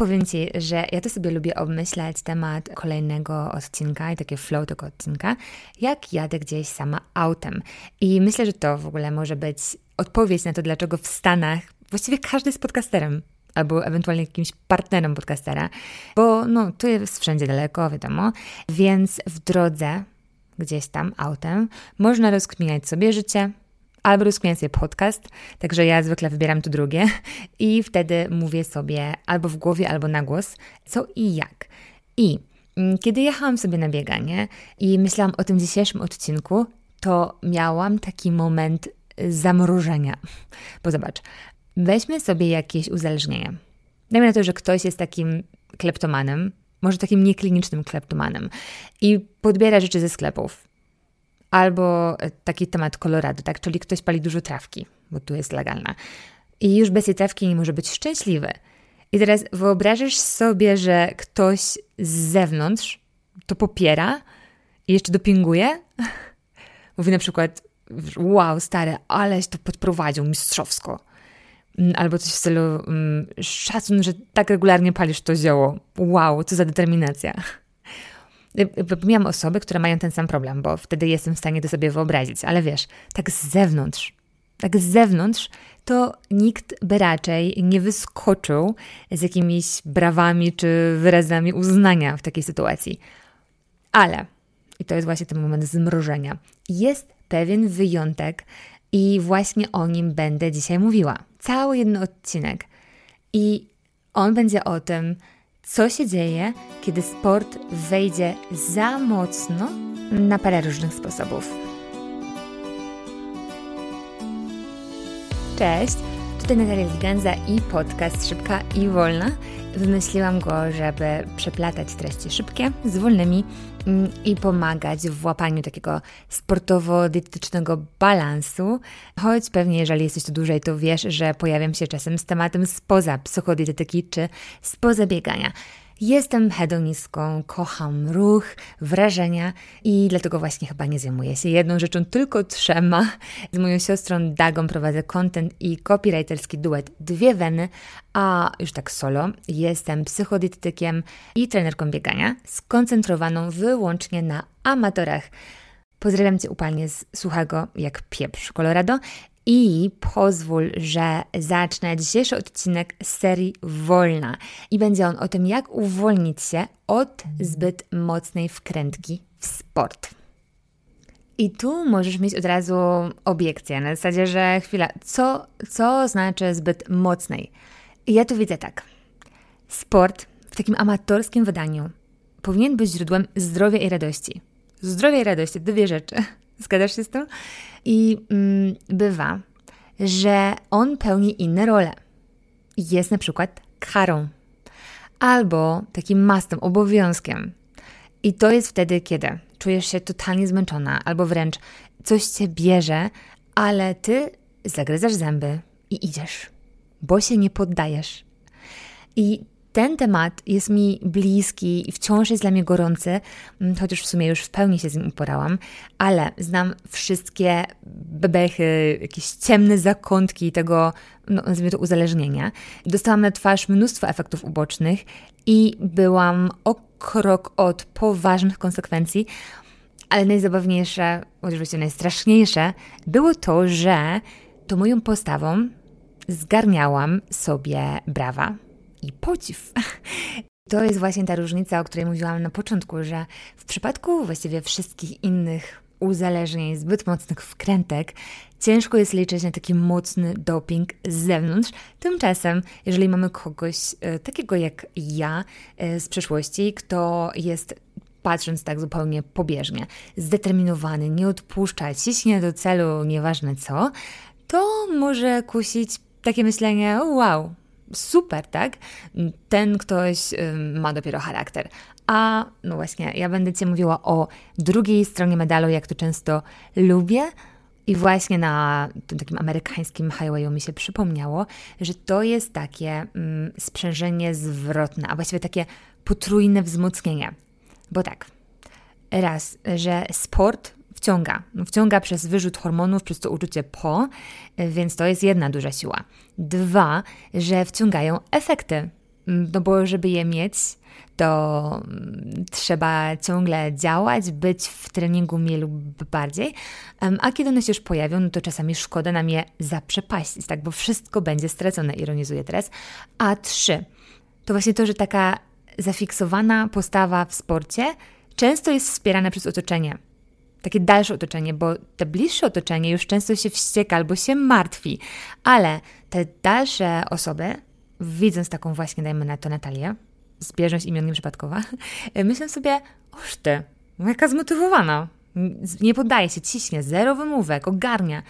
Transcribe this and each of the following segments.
powiem Ci, że ja to sobie lubię obmyślać temat kolejnego odcinka i takie flow tego odcinka, jak jadę gdzieś sama autem. I myślę, że to w ogóle może być odpowiedź na to, dlaczego w Stanach właściwie każdy jest podcasterem albo ewentualnie jakimś partnerem podcastera, bo no, tu jest wszędzie daleko, wiadomo, więc w drodze gdzieś tam autem można rozkminiać sobie życie, albo rozkminiać sobie podcast, także ja zwykle wybieram to drugie i wtedy mówię sobie albo w głowie, albo na głos, co i jak. I mm, kiedy jechałam sobie na bieganie i myślałam o tym dzisiejszym odcinku, to miałam taki moment zamrożenia. Bo zobacz, weźmy sobie jakieś uzależnienie. Dajmy na to, że ktoś jest takim kleptomanem, może takim nieklinicznym kleptomanem i podbiera rzeczy ze sklepów. Albo taki temat Colorado, tak? Czyli ktoś pali dużo trawki, bo tu jest legalna. I już bez tej trawki nie może być szczęśliwy. I teraz wyobrażasz sobie, że ktoś z zewnątrz to popiera i jeszcze dopinguje? Mówi na przykład, wow, stary, aleś to podprowadził mistrzowsko. Mm, albo coś w stylu um, szacun, że tak regularnie palisz to zioło. Wow, co za determinacja. Miałam osoby, które mają ten sam problem, bo wtedy jestem w stanie to sobie wyobrazić, ale wiesz, tak z zewnątrz, tak z zewnątrz, to nikt by raczej nie wyskoczył z jakimiś brawami czy wyrazami uznania w takiej sytuacji. Ale, i to jest właśnie ten moment zmrożenia, jest pewien wyjątek i właśnie o nim będę dzisiaj mówiła. Cały jeden odcinek. I on będzie o tym, co się dzieje, kiedy sport wejdzie za mocno na parę różnych sposobów. Cześć, tutaj Natalia Liganza i podcast Szybka i Wolna. Wymyśliłam go, żeby przeplatać treści szybkie z wolnymi mm, i pomagać w łapaniu takiego sportowo-dietetycznego balansu, choć pewnie jeżeli jesteś tu dłużej, to wiesz, że pojawiam się czasem z tematem spoza psychodietetyki czy spoza biegania. Jestem hedonistką, kocham ruch, wrażenia i dlatego właśnie chyba nie zajmuję się jedną rzeczą, tylko trzema. Z moją siostrą Dagą prowadzę content i copywriterski duet Dwie Weny, a już tak solo jestem psychodietetykiem i trenerką biegania, skoncentrowaną wyłącznie na amatorach. Pozdrawiam Cię upalnie z suchego jak pieprz Colorado i pozwól, że zacznę dzisiejszy odcinek z serii Wolna. I będzie on o tym, jak uwolnić się od zbyt mocnej wkrętki w sport. I tu możesz mieć od razu obiekcję, na zasadzie, że chwila, co, co znaczy zbyt mocnej? I ja tu widzę tak. Sport w takim amatorskim wydaniu powinien być źródłem zdrowia i radości. Zdrowia i radości, dwie rzeczy. Zgadzasz się z tym? I mm, bywa, że on pełni inne role. Jest na przykład karą albo takim mastem, obowiązkiem. I to jest wtedy, kiedy czujesz się totalnie zmęczona, albo wręcz coś cię bierze, ale ty zagryzasz zęby i idziesz, bo się nie poddajesz. I ten temat jest mi bliski i wciąż jest dla mnie gorący, mm, chociaż w sumie już w pełni się z nim uporałam, ale znam wszystkie bebechy, jakieś ciemne zakątki tego, no, nazwijmy to uzależnienia. Dostałam na twarz mnóstwo efektów ubocznych i byłam o krok od poważnych konsekwencji, ale najzabawniejsze, oczywiście najstraszniejsze, było to, że to moją postawą zgarniałam sobie brawa, i podziw. To jest właśnie ta różnica, o której mówiłam na początku, że w przypadku właściwie wszystkich innych uzależnień, zbyt mocnych wkrętek, ciężko jest liczyć na taki mocny doping z zewnątrz. Tymczasem, jeżeli mamy kogoś e, takiego jak ja e, z przeszłości, kto jest patrząc tak zupełnie pobieżnie, zdeterminowany, nie odpuszcza, ciśnie do celu, nieważne co, to może kusić takie myślenie: wow, super, tak? Ten ktoś ma dopiero charakter. A no właśnie, ja będę Ci mówiła o drugiej stronie medalu, jak to często lubię. I właśnie na tym takim amerykańskim highwayu mi się przypomniało, że to jest takie mm, sprzężenie zwrotne, a właściwie takie potrójne wzmocnienie. Bo tak, raz, że sport wciąga. Wciąga przez wyrzut hormonów, przez to uczucie po, więc to jest jedna duża siła. Dwa, że wciągają efekty no bo żeby je mieć, to mm, trzeba ciągle działać, być w treningu mniej lub bardziej, a kiedy one się już pojawią, no to czasami szkoda nam je zaprzepaścić, tak, bo wszystko będzie stracone, ironizuję teraz. A trzy, to właśnie to, że taka zafiksowana postawa w sporcie często jest wspierana przez otoczenie. Takie dalsze otoczenie, bo te bliższe otoczenie już często się wścieka albo się martwi, ale te dalsze osoby, widząc taką właśnie, dajmy na to Natalię, zbieżność imion nieprzypadkowa, myślę sobie, oż ty, jaka zmotywowana, nie poddaje się, ciśnie, zero wymówek, ogarnia.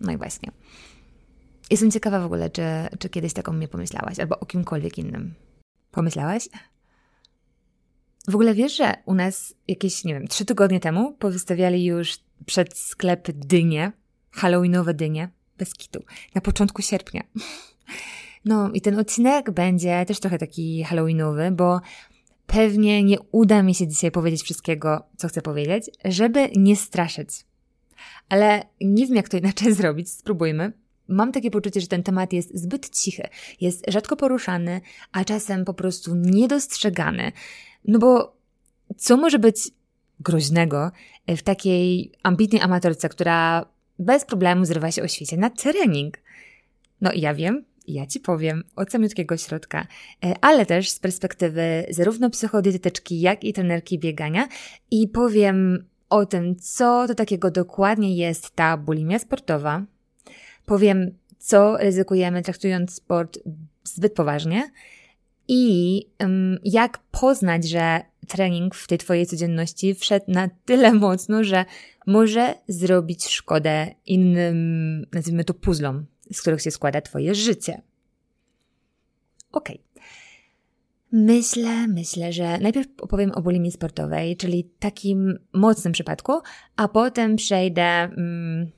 No i właśnie. Jestem ciekawa w ogóle, czy, czy kiedyś taką mnie pomyślałaś, albo o kimkolwiek innym. Pomyślałaś? W ogóle wiesz, że u nas jakieś, nie wiem, trzy tygodnie temu powystawiali już przed sklep dynie, halloweenowe dynie, bez kitu, na początku sierpnia. No i ten odcinek będzie też trochę taki halloweenowy, bo pewnie nie uda mi się dzisiaj powiedzieć wszystkiego, co chcę powiedzieć, żeby nie straszyć. Ale nie wiem, jak to inaczej zrobić, spróbujmy. Mam takie poczucie, że ten temat jest zbyt cichy, jest rzadko poruszany, a czasem po prostu niedostrzegany. No bo co może być groźnego w takiej ambitnej amatorce, która bez problemu zrywa się o świecie na trening? No ja wiem, ja Ci powiem od samiutkiego środka, e, ale też z perspektywy zarówno psychodietetyczki, jak i trenerki biegania i powiem o tym, co to takiego dokładnie jest ta bulimia sportowa. Powiem, co ryzykujemy traktując sport zbyt poważnie i um, jak poznać, że trening w tej Twojej codzienności wszedł na tyle mocno, że może zrobić szkodę innym, nazwijmy to, puzzlom, z których się składa Twoje życie. Ok. Myślę, myślę, że najpierw opowiem o bulimii sportowej, czyli takim mocnym przypadku, a potem przejdę mm,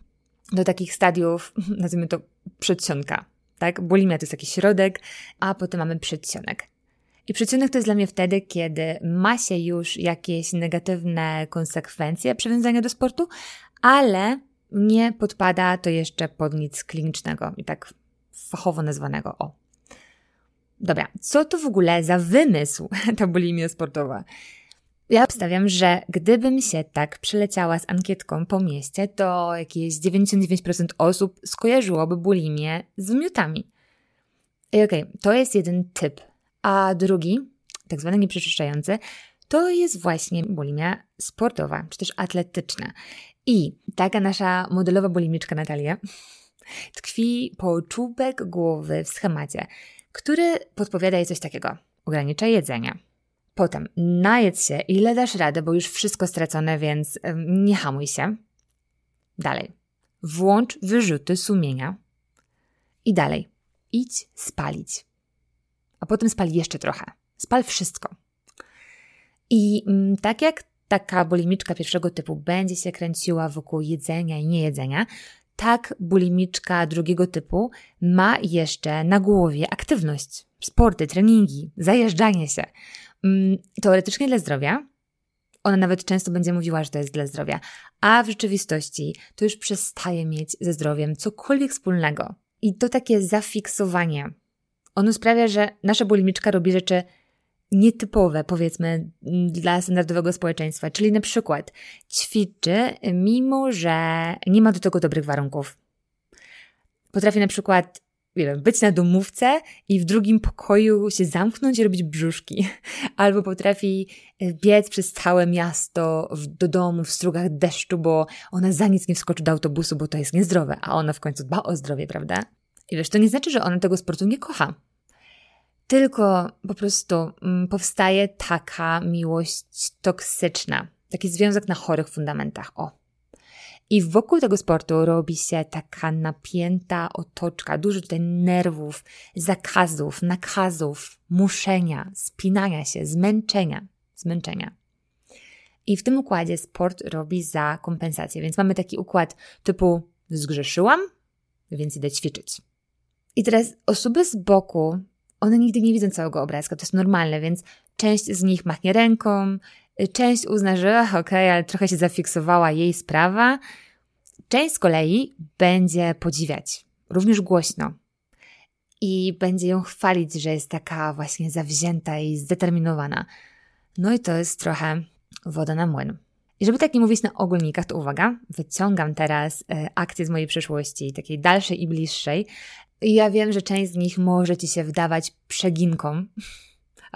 do takich stadiów, nazwijmy to przedsionka. Tak? Bulimia to jest taki środek, a potem mamy przedsionek. I przedsionek to jest dla mnie wtedy, kiedy ma się już jakieś negatywne konsekwencje przywiązania do sportu, ale nie podpada to jeszcze pod nic klinicznego i tak fachowo nazwanego o. Dobra, co to w ogóle za wymysł ta bulimia sportowa? Ja obstawiam, że gdybym się tak przeleciała z ankietką po mieście, to jakieś 99% osób skojarzyłoby bulimię z wymiotami. I okej, okay, to jest jeden typ. A drugi, tak zwany nieprzeczyszczający, to jest właśnie bulimia sportowa, czy też atletyczna. I taka nasza modelowa bulimiczka Natalia tkwi po czubek głowy w schemacie, który podpowiada jej coś takiego. Ogranicza jedzenie. Potem najedz się, ile dasz radę, bo już wszystko stracone, więc nie hamuj się. Dalej. Włącz wyrzuty sumienia. I dalej. Idź spalić. A potem spal jeszcze trochę. Spal wszystko. I mm, tak jak taka bulimiczka pierwszego typu będzie się kręciła wokół jedzenia i niejedzenia, tak bulimiczka drugiego typu ma jeszcze na głowie aktywność, sporty, treningi, zajeżdżanie się. Mm, teoretycznie dla zdrowia, ona nawet często będzie mówiła, że to jest dla zdrowia, a w rzeczywistości to już przestaje mieć ze zdrowiem cokolwiek wspólnego. I to takie zafiksowanie, ono sprawia, że nasza bulimiczka robi rzeczy nietypowe, powiedzmy, dla standardowego społeczeństwa. Czyli na przykład ćwiczy, mimo że nie ma do tego dobrych warunków. Potrafi na przykład wiem, być na domówce i w drugim pokoju się zamknąć i robić brzuszki. Albo potrafi e, biec przez całe miasto do domu w strugach deszczu, bo ona za nic nie wskoczy do autobusu, bo to jest niezdrowe, a ona w końcu dba o zdrowie, prawda? I wiesz, to nie znaczy, że ona tego sportu nie kocha tylko po prostu mm, powstaje taka miłość toksyczna, taki związek na chorych fundamentach. O. I wokół tego sportu robi się taka napięta otoczka, dużo tutaj nerwów, zakazów, nakazów, muszenia, spinania się, zmęczenia, zmęczenia. I w tym układzie sport robi za kompensację, więc mamy taki układ typu zgrzeszyłam, więc idę ćwiczyć. I teraz osoby z boku one nigdy nie widzą całego obrazka, to jest normalne, więc część z nich machnie ręką, część uzna, że okej, okay, ale trochę się zafiksowała jej sprawa. Część z kolei będzie podziwiać, również głośno. i będzie ją chwalić, że jest taka właśnie zawzięta i zdeterminowana. No i to jest trochę woda na młyn. I żeby tak nie mówić na ogólnikach, to uwaga, wyciągam teraz e, akcje z mojej przeszłości, takiej dalszej i bliższej. I ja wiem, że część z nich może Ci się wydawać przeginką,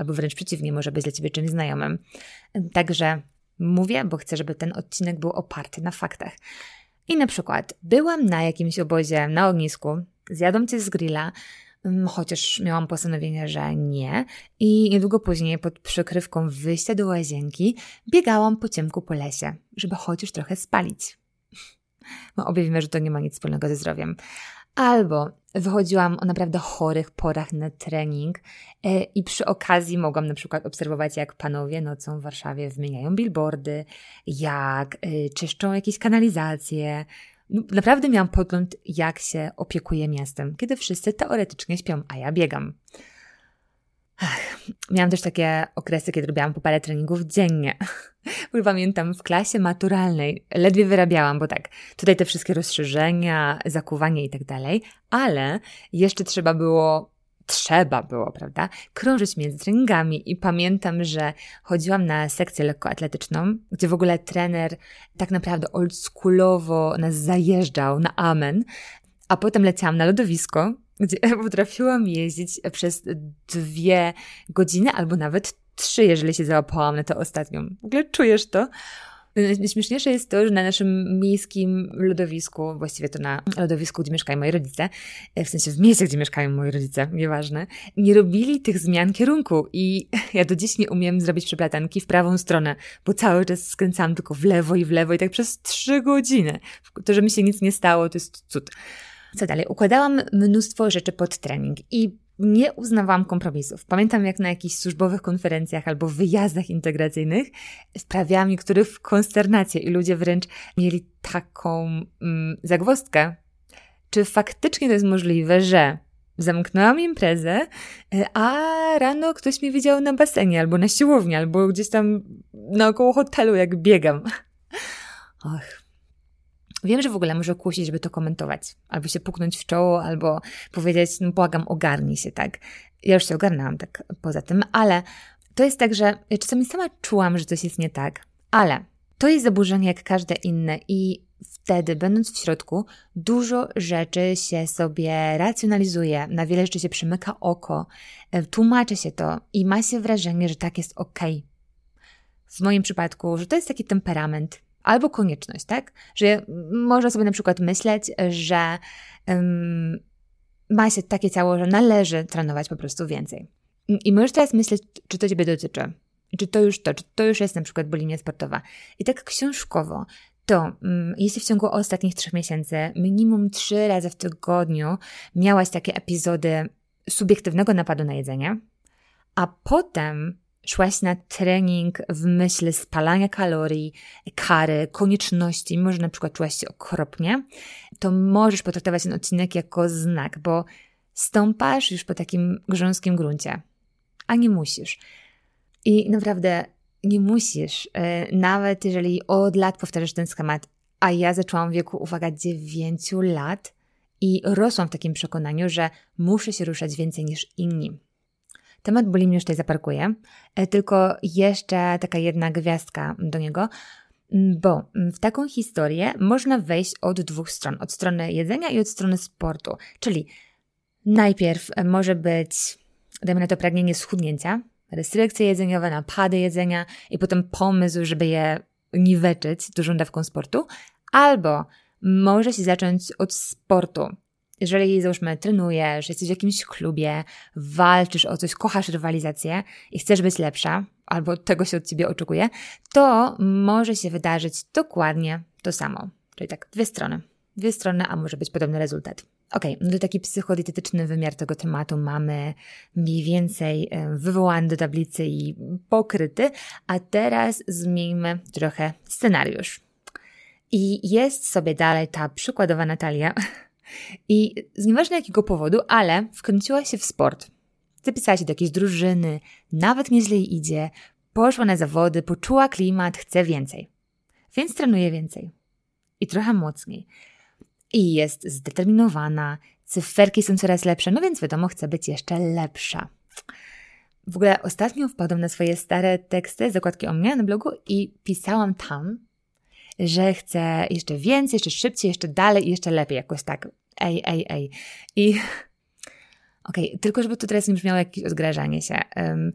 albo wręcz przeciwnie, może być dla Ciebie czymś znajomym. Także mówię, bo chcę, żeby ten odcinek był oparty na faktach. I na przykład byłam na jakimś obozie na ognisku, zjadłam coś z grilla, mm, chociaż miałam postanowienie, że nie. I niedługo później, pod przykrywką wyjścia do łazienki, biegałam po ciemku po lesie, żeby chociaż trochę spalić. No, obie że to nie ma nic wspólnego ze zdrowiem. Albo wychodziłam o naprawdę chorych porach na trening e, i przy okazji mogłam na przykład obserwować, jak panowie nocą w Warszawie wymieniają billboardy, jak e, czyszczą jakieś kanalizacje. No, naprawdę miałam podgląd, jak się opiekuje miastem, kiedy wszyscy teoretycznie śpią, a ja biegam. Ach, miałam też takie okresy, kiedy robiłam po parę treningów dziennie. Pamiętam w klasie maturalnej ledwie wyrabiałam, bo tak, tutaj te wszystkie rozszerzenia, zakuwanie i tak dalej, ale jeszcze trzeba było trzeba było, prawda, krążyć między treningami i pamiętam, że chodziłam na sekcję lekkoatletyczną, gdzie w ogóle trener tak naprawdę oldschoolowo nas zajeżdżał na amen, a potem leciałam na lodowisko, gdzie potrafiłam jeździć przez dwie godziny albo nawet trzy, jeżeli się załapałam na to ostatnią. W ogóle czujesz to? Najśmieszniejsze jest to, że na naszym miejskim lodowisku, właściwie to na lodowisku, gdzie mieszkają moi rodzice, w sensie w miejscu, gdzie mieszkają moi rodzice, nieważne, nie robili tych zmian kierunku i ja do dziś nie umiem zrobić przeplatanki w prawą stronę, bo cały czas skręcałam tylko w lewo i w lewo i tak przez trzy godziny. To, że mi się nic nie stało, to jest cud. Co dalej? Układałam mnóstwo rzeczy pod trening i nie uznawałam kompromisów. Pamiętam, jak na jakichś służbowych konferencjach albo wyjazdach integracyjnych wprawiałam niektórych konsternację i ludzie wręcz mieli taką mm, zagwozdkę. Czy faktycznie to jest możliwe, że zamknęłam imprezę, e, a rano ktoś mnie widział na basenie albo na siłowni, albo gdzieś tam naokoło hotelu, jak biegam. Och, Wiem, że w ogóle może kusić, żeby to komentować, albo się puknąć w czoło, albo powiedzieć, no błagam, ogarnij się, tak? Ja już się ogarnęłam tak poza tym, ale to jest tak, że ja czasami sama czułam, że coś jest nie tak, ale to jest zaburzenie jak każde inne i wtedy, będąc w środku, dużo rzeczy się sobie racjonalizuje, na wiele rzeczy się przymyka oko, e, tłumaczy się to i ma się wrażenie, że tak jest ok. W moim przypadku, że to jest taki temperament, albo konieczność, tak? Że można sobie na przykład myśleć, że um, ma się takie ciało, że należy trenować po prostu więcej. I możesz teraz myśleć, czy to Ciebie dotyczy. Czy to już to, czy to już jest na przykład bulimia sportowa. I tak książkowo, to um, jeśli w ciągu ostatnich trzech miesięcy minimum trzy razy w tygodniu miałaś takie epizody subiektywnego napadu na jedzenie, a potem szłaś na trening w myśl spalania kalorii, kary, konieczności, mimo że na przykład czułaś się okropnie, to możesz potraktować ten odcinek jako znak, bo stąpasz już po takim grząskim gruncie, a nie musisz. I naprawdę nie musisz, e, nawet jeżeli od lat powtarzasz ten schemat, a ja zaczęłam w wieku, uwaga, 9 lat i rosłam w takim przekonaniu, że muszę się ruszać więcej niż inni. Temat bulimii już tutaj zaparkuję, e, tylko jeszcze taka jedna gwiazdka do niego, bo w taką historię można wejść od dwóch stron, od strony jedzenia i od strony sportu. Czyli najpierw może być, dajmy na to pragnienie schudnięcia, restrykcje jedzeniowe, napady jedzenia i potem pomysł, żeby je niweczyć dużą dawką sportu, albo może się zacząć od sportu, jeżeli załóżmy trenujesz, jesteś w jakimś klubie, walczysz o coś, kochasz rywalizację i chcesz być lepsza, albo tego się od ciebie oczekuje, to może się wydarzyć dokładnie to samo. Czyli tak, dwie strony. Dwie strony, a może być podobny rezultat. Ok, no to taki psychodietetyczny wymiar tego tematu mamy mniej więcej e, wywołany do tablicy i pokryty, a teraz zmieńmy trochę scenariusz. I jest sobie dalej ta przykładowa Natalia, I z nieważne jakiego powodu, ale wkręciła się w sport. Zapisała się do jakiejś drużyny, nawet nieźle jej idzie, poszła na zawody, poczuła klimat, chce więcej. Więc trenuje więcej. I trochę mocniej. I jest zdeterminowana, cyferki są coraz lepsze, no więc wiadomo, chcę być jeszcze lepsza. W ogóle ostatnio wpadłam na swoje stare teksty, zakładki o mnie na blogu i pisałam tam, że chcę jeszcze więcej, jeszcze szybciej, jeszcze dalej i jeszcze lepiej, jakoś tak. Ej, ej, ej. I okej, okay, tylko żeby to teraz nie brzmiało jakieś odgrażanie się. Um,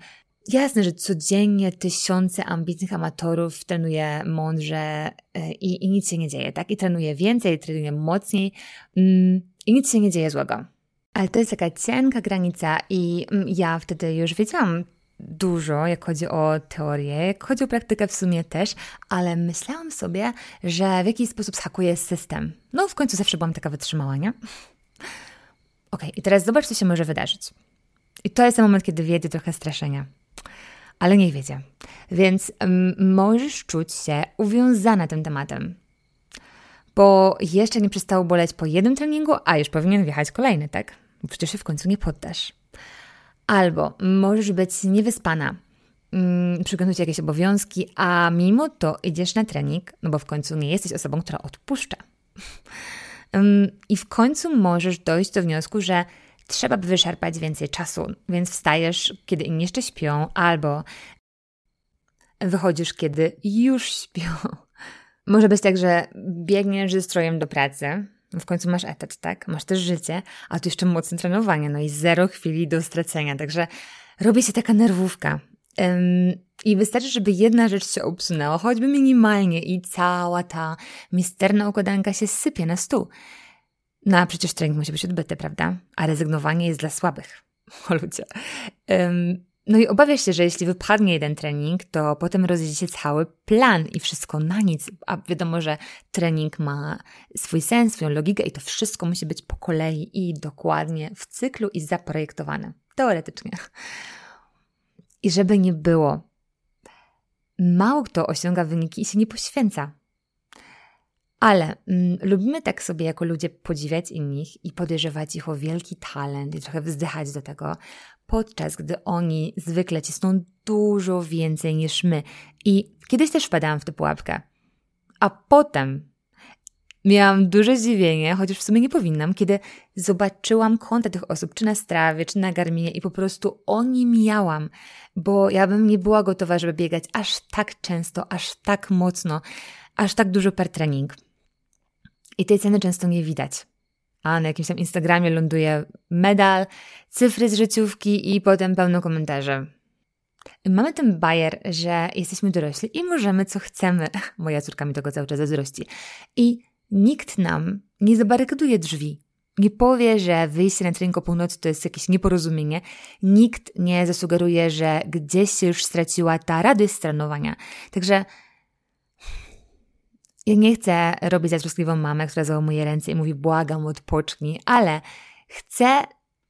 jasne, że codziennie tysiące ambitnych amatorów trenuje mądrze e, i, i nic się nie dzieje, tak? I trenuje więcej, trenuje mocniej um, i nic się nie dzieje złego. Ale to jest taka cienka granica i um, ja wtedy już wiedziałam, dużo, jak chodzi o teorię, jak chodzi o praktykę w sumie też, ale myślałam sobie, że w jakiś sposób zhakuje system. No, w końcu zawsze byłam taka wytrzymała, nie? Ok, i teraz zobacz, co się może wydarzyć. I to jest ten moment, kiedy wiedzie trochę straszenia. Ale niech wiedzie. Więc możesz czuć się uwiązana tym tematem. Bo jeszcze nie przestało boleć po jednym treningu, a już powinien wjechać kolejny, tak? Przecież się w końcu nie poddasz. Albo możesz być niewyspana, mm, przygotuj jakieś obowiązki, a mimo to idziesz na trening, no bo w końcu nie jesteś osobą, która odpuszcza. I w końcu możesz dojść do wniosku, że trzeba by wyszarpać więcej czasu, więc wstajesz, kiedy inni jeszcze śpią, albo wychodzisz, kiedy już śpią. Może być tak, że biegniesz ze strojem do pracy, w końcu masz etat, tak? Masz też życie, a tu jeszcze mocne trenowanie, no i zero chwili do stracenia, także robi się taka nerwówka. Um, I wystarczy, żeby jedna rzecz się obsunęła, choćby minimalnie, i cała ta misterna układanka się sypie na stół. No a przecież trening musi być odbyty, prawda? A rezygnowanie jest dla słabych. O ludzie. Um, no i obawiasz się, że jeśli wypadnie jeden trening, to potem rozjedzie się cały plan i wszystko na nic. A wiadomo, że trening ma swój sens, swoją logikę i to wszystko musi być po kolei i dokładnie w cyklu i zaprojektowane. Teoretycznie. I żeby nie było, mało kto osiąga wyniki i się nie poświęca. Ale mm, lubimy tak sobie jako ludzie podziwiać innych i podejrzewać ich o wielki talent i trochę wzdychać do tego, podczas gdy oni zwykle cisną dużo więcej niż my. I kiedyś też wpadałam w tę pułapkę. A potem miałam duże zdziwienie, chociaż w sumie nie powinnam, kiedy zobaczyłam konta tych osób, czy na strawie, czy na garminie i po prostu o nim miałam, bo ja bym nie była gotowa, żeby biegać aż tak często, aż tak mocno, aż tak dużo per trening. I tej ceny często nie widać a na jakimś tam Instagramie ląduje medal, cyfry z życiówki i potem pełno komentarzy. Mamy ten bajer, że jesteśmy dorośli i możemy co chcemy. Moja córka mi tego cały czas zazdrości. I nikt nam nie zabarykaduje drzwi. Nie powie, że wyjście na trening o północy to jest jakieś nieporozumienie. Nikt nie zasugeruje, że gdzieś się już straciła ta radość z trenowania. Także ja nie chcę robić za troskliwą mamę, która załamuje ręce i mówi błagam, odpocznij, ale chcę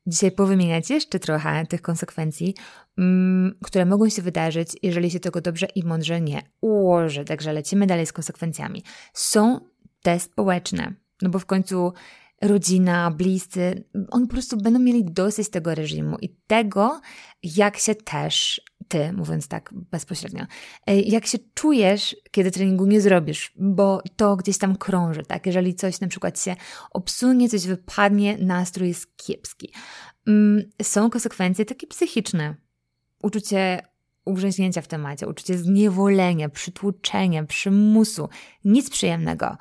dzisiaj powymieniać jeszcze trochę tych konsekwencji, mm, które mogą się wydarzyć, jeżeli się tego dobrze i mądrze nie ułoży. Także lecimy dalej z konsekwencjami. Są te społeczne, no bo w końcu rodzina, bliscy, oni po prostu będą mieli dosyć tego reżimu i tego, jak się też ty, mówiąc tak bezpośrednio, e, jak się czujesz, kiedy treningu nie zrobisz, bo to gdzieś tam krąży, tak? Jeżeli coś na przykład się obsunie, coś wypadnie, nastrój jest kiepski. Mm, są konsekwencje takie psychiczne. Uczucie ugrzęźnięcia w temacie, uczucie zniewolenia, przytłuczenia, przymusu, nic przyjemnego.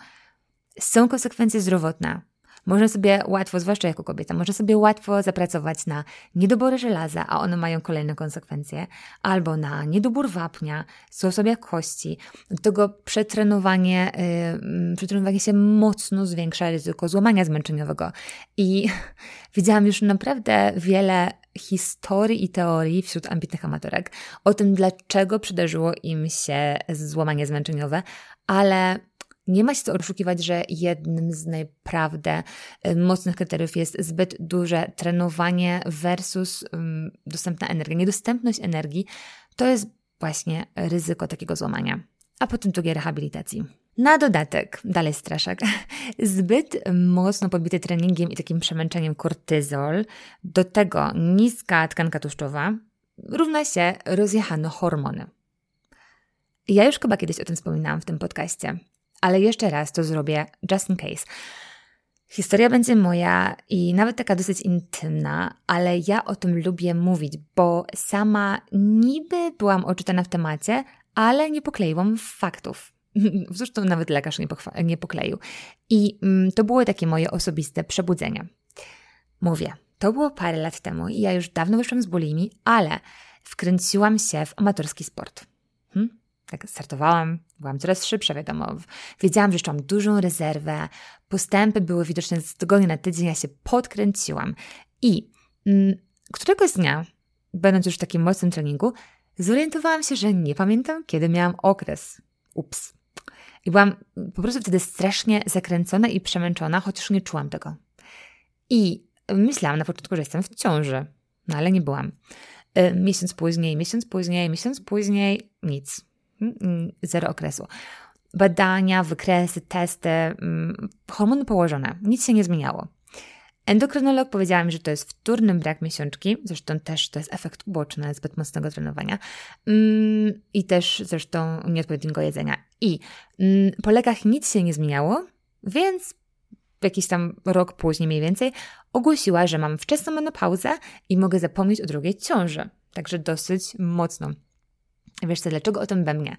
Są konsekwencje zdrowotne można sobie łatwo, zwłaszcza jako kobieta, można sobie łatwo zapracować na niedobory żelaza, a one mają kolejne konsekwencje, albo na niedobór wapnia, sposobia kości. Do tego przetrenowanie, yy, przetrenowanie się mocno zwiększa ryzyko złamania zmęczeniowego. I widziałam już naprawdę wiele historii i teorii wśród ambitnych amatorek o tym, dlaczego przydarzyło im się złamanie zmęczeniowe, ale nie ma się co oszukiwać, że jednym z naprawdę y, mocnych kryteriów jest zbyt duże trenowanie versus dostępna energia. Niedostępność energii to jest właśnie ryzyko takiego złamania, a potem drugiej rehabilitacji. Na dodatek, dalej straszak, zbyt mocno pobity treningiem i takim przemęczeniem kortyzol, do tego niska tkanka tłuszczowa, równa się rozjechane hormony. Ja już chyba kiedyś o tym wspominałam w tym podcaście ale jeszcze raz to zrobię just in case. Historia będzie moja i nawet taka dosyć intymna, ale ja o tym lubię mówić, bo sama niby byłam oczytana w temacie, ale nie pokleiłam faktów. Zresztą nawet lekarz nie, nie pokleił. I mm, to były takie moje osobiste przebudzenia. Mówię, to było parę lat temu i ja już dawno wyszłam z bulimi, ale wkręciłam się w amatorski sport. Tak startowałam, byłam coraz szybsza, wiadomo. Wiedziałam, że jeszcze mam dużą rezerwę, postępy były widoczne z tygodnia na tydzień, ja się podkręciłam. I mm, któregoś dnia, będąc już w takim mocnym treningu, zorientowałam się, że nie pamiętam, kiedy miałam okres. Ups. I byłam po prostu wtedy strasznie zakręcona i przemęczona, chociaż nie czułam tego. I myślałam na początku, że jestem w ciąży, no ale nie byłam. E, miesiąc później, miesiąc później, miesiąc później, nic. Mm, mm, zero okresu. Badania, wykresy, testy, mm, hormony położone, nic się nie zmieniało. Endokrynolog powiedziała mi, że to jest wtórny brak miesiączki, zresztą też to jest efekt uboczny zbyt mocnego trenowania i też zresztą nieodpowiedniego jedzenia. I po lekach nic się nie zmieniało, więc jakiś tam rok później mniej więcej ogłosiła, że mam wczesną menopauzę i mogę zapomnieć o drugiej ciąży. Także dosyć mocno. Wiesz co, dlaczego o tym we mnie?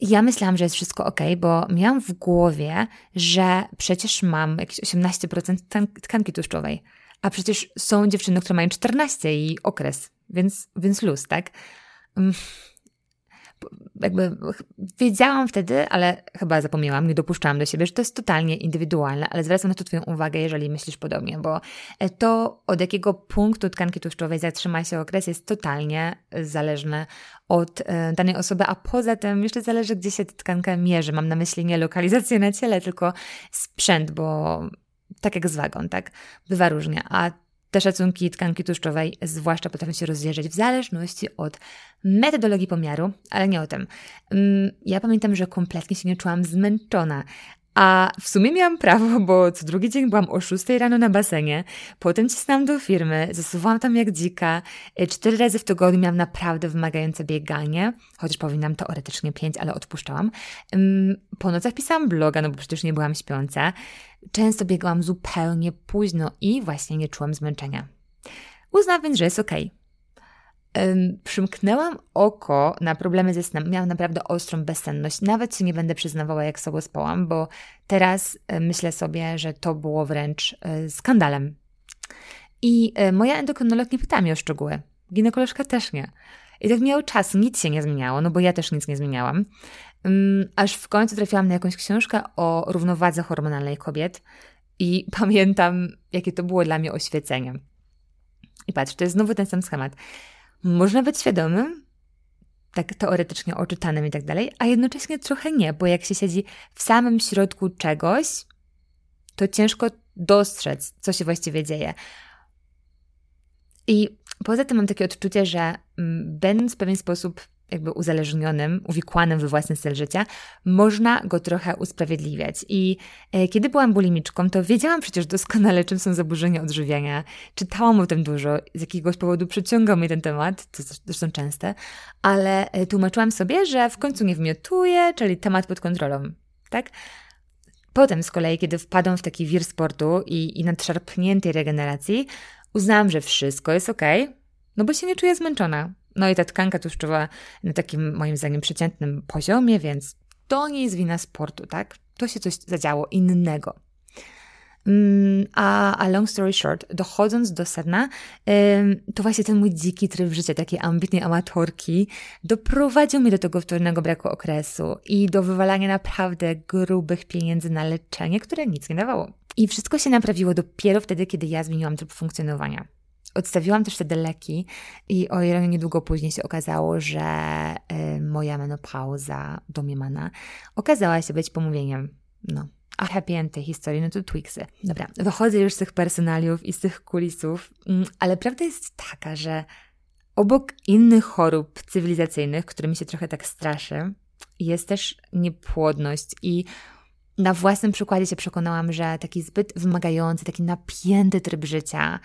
Ja myślałam, że jest wszystko ok, bo miałam w głowie, że przecież mam jakieś 18% tkanki tłuszczowej. A przecież są dziewczyny, które mają 14 i okres, więc, więc luz, tak? Jakby wiedziałam wtedy, ale chyba zapomniałam, nie dopuszczałam do siebie, że to jest totalnie indywidualne, ale zwracam na to Twoją uwagę, jeżeli myślisz podobnie, bo to, od jakiego punktu tkanki tłuszczowej zatrzyma się okres, jest totalnie zależne od e, danej osoby, a poza tym jeszcze zależy, gdzie się tkanka mierzy. Mam na myśli nie lokalizację na ciele, tylko sprzęt, bo tak jak z wagą, tak? Bywa różnie. A te szacunki tkanki tłuszczowej zwłaszcza potrafią się rozjeżdżać w zależności od metodologii pomiaru, ale nie o tym. Mm, ja pamiętam, że kompletnie się nie czułam zmęczona, a w sumie miałam prawo, bo co drugi dzień byłam o 6 rano na basenie, potem cisnęłam do firmy, zasuwałam tam jak dzika, e, cztery razy w tygodniu miałam naprawdę wymagające bieganie, chociaż powinnam teoretycznie pięć, ale odpuszczałam. Po nocach pisałam bloga, no bo przecież nie byłam śpiąca. Często biegałam zupełnie późno i właśnie nie czułam zmęczenia. Uznam więc, że jest okej. Okay przymknęłam oko na problemy ze snem. Miałam naprawdę ostrą bezsenność. Nawet się nie będę przyznawała, jak sobie spałam, bo teraz myślę sobie, że to było wręcz e, skandalem. I e, moja endokrynolog nie pytała mnie o szczegóły. Ginekolożka też nie. I tak miał czas, nic się nie zmieniało, no bo ja też nic nie zmieniałam. Aż w końcu trafiłam na jakąś książkę o równowadze hormonalnej kobiet i pamiętam, jakie to było dla mnie oświecenie. I patrz, to jest znowu ten sam schemat. Można być świadomym, tak teoretycznie oczytanym i tak dalej, a jednocześnie trochę nie, bo jak się siedzi w samym środku czegoś, to ciężko dostrzec, co się właściwie dzieje. I poza tym mam takie odczucie, że mm, będąc w pewien sposób jakby uzależnionym, uwikłanym we własny styl życia, można go trochę usprawiedliwiać. I e, kiedy byłam bulimiczką, to wiedziałam przecież doskonale, czym są zaburzenia odżywiania. Czytałam o tym dużo, z jakiegoś powodu przyciągał mnie ten temat, to zresztą częste, ale e, tłumaczyłam sobie, że w końcu nie wmiotuję, czyli temat pod kontrolą, tak? Potem z kolei, kiedy wpadłam w taki wir sportu i, i nadszarpniętej regeneracji, uznałam, że wszystko jest ok, no bo się nie czuję zmęczona. No i ta tkanka tłuszczowa na takim moim zdaniem przeciętnym poziomie, więc to nie jest wina sportu, tak? To się coś zadziało innego. Mm, a, a long story short, dochodząc do sedna, to właśnie ten mój dziki tryb życia, takiej ambitnej amatorki, doprowadził mnie do tego wtórnego braku okresu i do wywalania naprawdę grubych pieniędzy na leczenie, które nic nie dawało. I wszystko się naprawiło dopiero wtedy, kiedy ja zmieniłam tryb funkcjonowania. Odstawiłam też wtedy leki i o ile niedługo później się okazało, że y, moja menopauza domniemana okazała się być pomówieniem. No, a happy end tej historii, no to Twixy. Dobra, wychodzę już z tych personaliów i z tych kulisów, mm, ale prawda jest taka, że obok innych chorób cywilizacyjnych, którymi się trochę tak straszy, jest też niepłodność i na własnym przykładzie się przekonałam, że taki zbyt wymagający, taki napięty tryb życia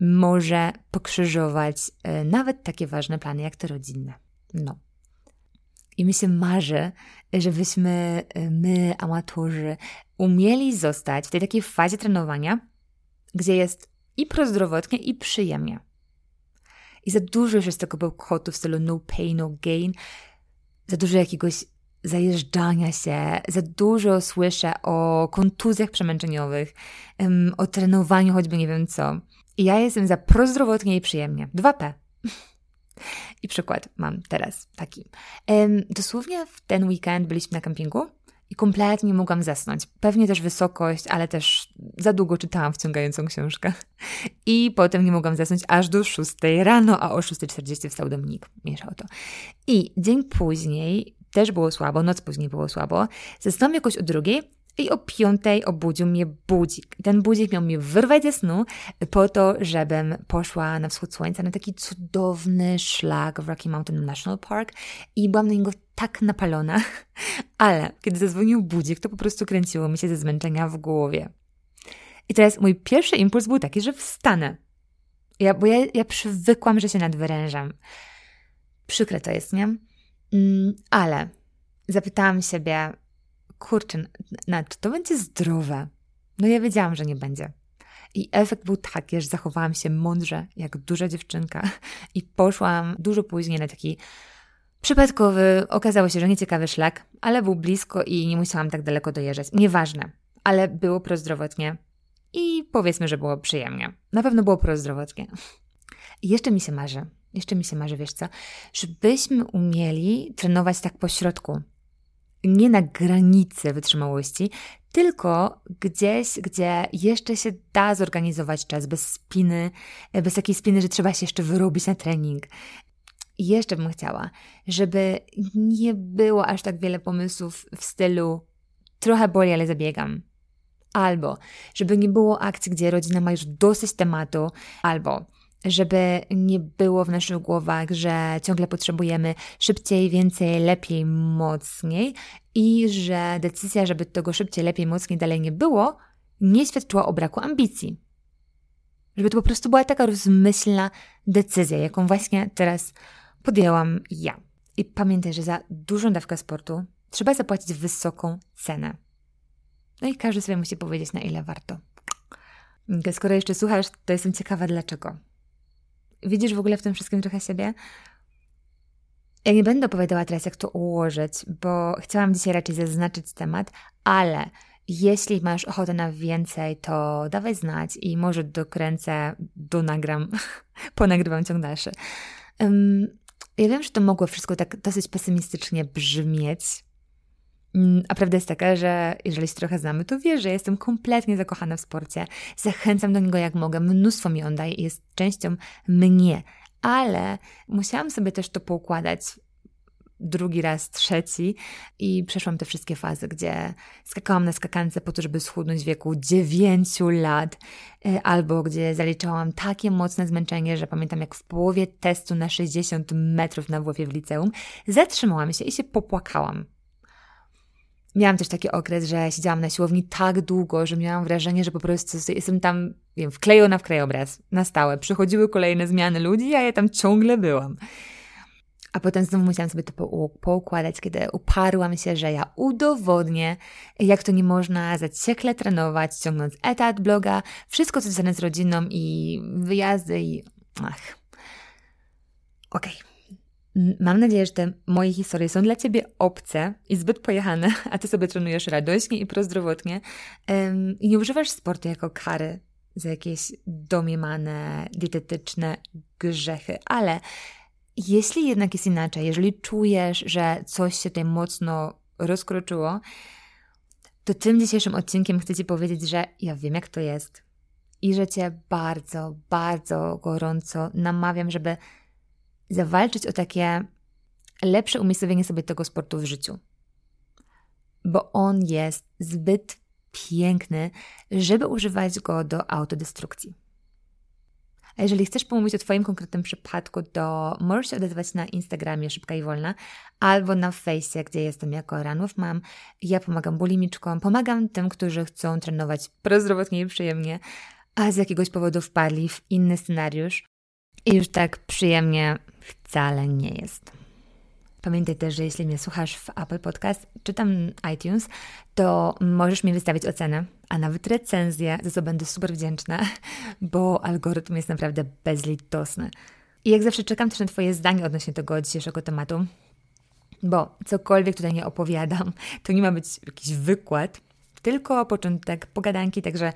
może pokrzyżować e, nawet takie ważne plany jak te rodzinne. No. I mi się marzy, żebyśmy my, amatorzy, umieli zostać w tej takiej fazie trenowania, gdzie jest i prozdrowotnie, i przyjemnie. I za dużo już jest tego bełkotu w stylu no pain, no gain, za dużo jakiegoś zajeżdżania się, za dużo słyszę o kontuzjach przemęczeniowych, o trenowaniu choćby nie wiem co. I ja jestem za prozdrowotnie i przyjemnie. 2P. I przykład mam teraz taki. dosłownie w ten weekend byliśmy na kempingu i kompletnie nie mogłam zasnąć. Pewnie też wysokość, ale też za długo czytałam wciągającą książkę. I potem nie mogłam zasnąć aż do 6 rano, a o 6.40 wstał Dominik. Mieszał to. I dzień później też było słabo, noc później było słabo. Zasnąłem jakoś o drugiej i o piątej obudził mnie budzik. Ten budzik miał mnie wyrwać ze snu po to, żebym poszła na wschód słońca na taki cudowny szlak w Rocky Mountain National Park i byłam na niego tak napalona, ale kiedy zadzwonił budzik, to po prostu kręciło mi się ze zmęczenia w głowie. I teraz mój pierwszy impuls był taki, że wstanę. Ja, bo ja, ja przywykłam, że się nadwyrężam. Przykre to jest, nie? Mm, ale zapytałam siebie, kurczę, na, czy to będzie zdrowe? No ja wiedziałam, że nie będzie. I efekt był taki, że zachowałam się mądrze, jak duża dziewczynka i poszłam dużo później na taki przypadkowy, okazało się, że nieciekawy szlak, ale był blisko i nie musiałam tak daleko dojeżdżać. Nieważne, ale było prozdrowotnie i powiedzmy, że było przyjemnie. Na pewno było prozdrowotnie. I jeszcze mi się marzy, jeszcze mi się marzy, wiesz co, żebyśmy umieli trenować tak po środku, nie na granicy wytrzymałości, tylko gdzieś, gdzie jeszcze się da zorganizować czas bez spiny, bez takiej spiny, że trzeba się jeszcze wyrobić na trening. I jeszcze bym chciała, żeby nie było aż tak wiele pomysłów w stylu trochę boli, ale zabiegam. Albo żeby nie było akcji, gdzie rodzina ma już dosyć tematu, albo żeby nie było w naszych głowach, że ciągle potrzebujemy szybciej, więcej, lepiej, mocniej i że decyzja, żeby tego szybciej, lepiej, mocniej dalej nie było, nie świadczyła o braku ambicji. Żeby to po prostu była taka rozmyślna decyzja, jaką właśnie teraz podjęłam ja. I pamiętaj, że za dużą dawkę sportu trzeba zapłacić wysoką cenę. No i każdy sobie musi powiedzieć, na ile warto. Skoro jeszcze słuchasz, to jestem ciekawa dlaczego. Widzisz w ogóle w tym wszystkim trochę siebie? Ja nie będę opowiadała teraz, jak to ułożyć, bo chciałam dzisiaj raczej zaznaczyć temat, ale jeśli masz ochotę na więcej, to dawaj znać i może dokręcę, donagram, ponagrywam ciąg dalszy. Um, ja wiem, że to mogło wszystko tak dosyć pesymistycznie brzmieć, a prawda jest taka, że jeżeli się trochę znamy, to wiesz, że jestem kompletnie zakochana w sporcie. Zachęcam do niego jak mogę, mnóstwo mi on daje i jest częścią mnie. Ale musiałam sobie też to poukładać drugi raz, trzeci i przeszłam te wszystkie fazy, gdzie skakałam na skakance po to, żeby schudnąć w wieku 9 lat, e, albo gdzie zaliczałam takie mocne zmęczenie, że pamiętam jak w połowie testu na 60 metrów na WF w liceum zatrzymałam się i się popłakałam Miałam też taki okres, że siedziałam na siłowni tak długo, że miałam wrażenie, że po prostu jestem tam, wiem, wklejona w krajobraz na stałe. Przychodziły kolejne zmiany ludzi, a ja tam ciągle byłam. A potem znowu musiałam sobie to poukładać, kiedy uparłam się, że ja udowodnię, jak to nie można zaciekle trenować, ciągnąc etat, bloga, wszystko co związane z rodziną i wyjazdy i... Ach. Okej. Okay. Mam nadzieję, że te moje historie są dla Ciebie obce i zbyt pojechane, a Ty sobie trenujesz radośnie i prozdrowotnie. I nie używasz sportu jako kary za jakieś domiemane, dietetyczne grzechy, ale jeśli jednak jest inaczej, jeżeli czujesz, że coś się tutaj mocno rozkroczyło, to tym dzisiejszym odcinkiem chcę Ci powiedzieć, że ja wiem, jak to jest i że Cię bardzo, bardzo gorąco namawiam, żeby zawalczyć o takie lepsze umiejscowienie sobie tego sportu w życiu. Bo on jest zbyt piękny, żeby używać go do autodestrukcji. A jeżeli chcesz pomówić o Twoim konkretnym przypadku, to możesz się odezwać na Instagramie Szybka i Wolna albo na fejsie, gdzie jestem jako Ranów Mam. Ja pomagam bulimiczkom, pomagam tym, którzy chcą trenować prozdrowotnie i przyjemnie, a z jakiegoś powodu wpadli w inny scenariusz i już tak przyjemnie wcale nie jest. Pamiętaj też, że jeśli mnie słuchasz w Apple Podcast czy tam iTunes, to możesz mi wystawić ocenę, a nawet recenzję, za co będę super wdzięczna, bo algorytm jest naprawdę bezlitosny. I jak zawsze czekam też na Twoje zdanie odnośnie tego dzisiejszego tematu, bo cokolwiek tutaj nie opowiadam, to nie ma być jakiś wykład, tylko początek pogadanki, także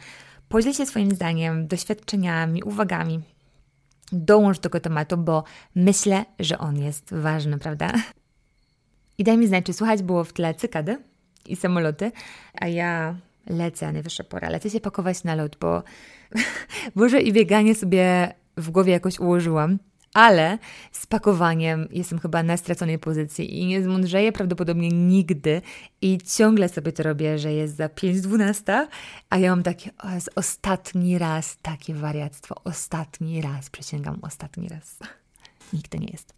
podziel się swoim zdaniem, doświadczeniami, uwagami. Dołącz do tego tematu, bo myślę, że on jest ważny, prawda? I daj mi znać, czy słuchać było w tle cykady i samoloty, a ja lecę, najwyższa pora, lecę się pakować na lot, bo może i bieganie sobie w głowie jakoś ułożyłam, ale z pakowaniem jestem chyba na straconej pozycji i nie zmądrzeję prawdopodobnie nigdy i ciągle sobie to robię, że jest za 5.12, a ja mam takie, ostatni raz takie wariactwo, ostatni raz, przysięgam, ostatni raz. Nigdy nie jest.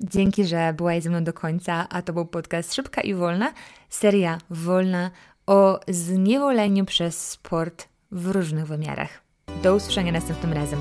Dzięki, że byłaś ze mną do końca, a to był podcast Szybka i Wolna, seria wolna o zniewoleniu przez sport w różnych wymiarach. Do usłyszenia następnym razem.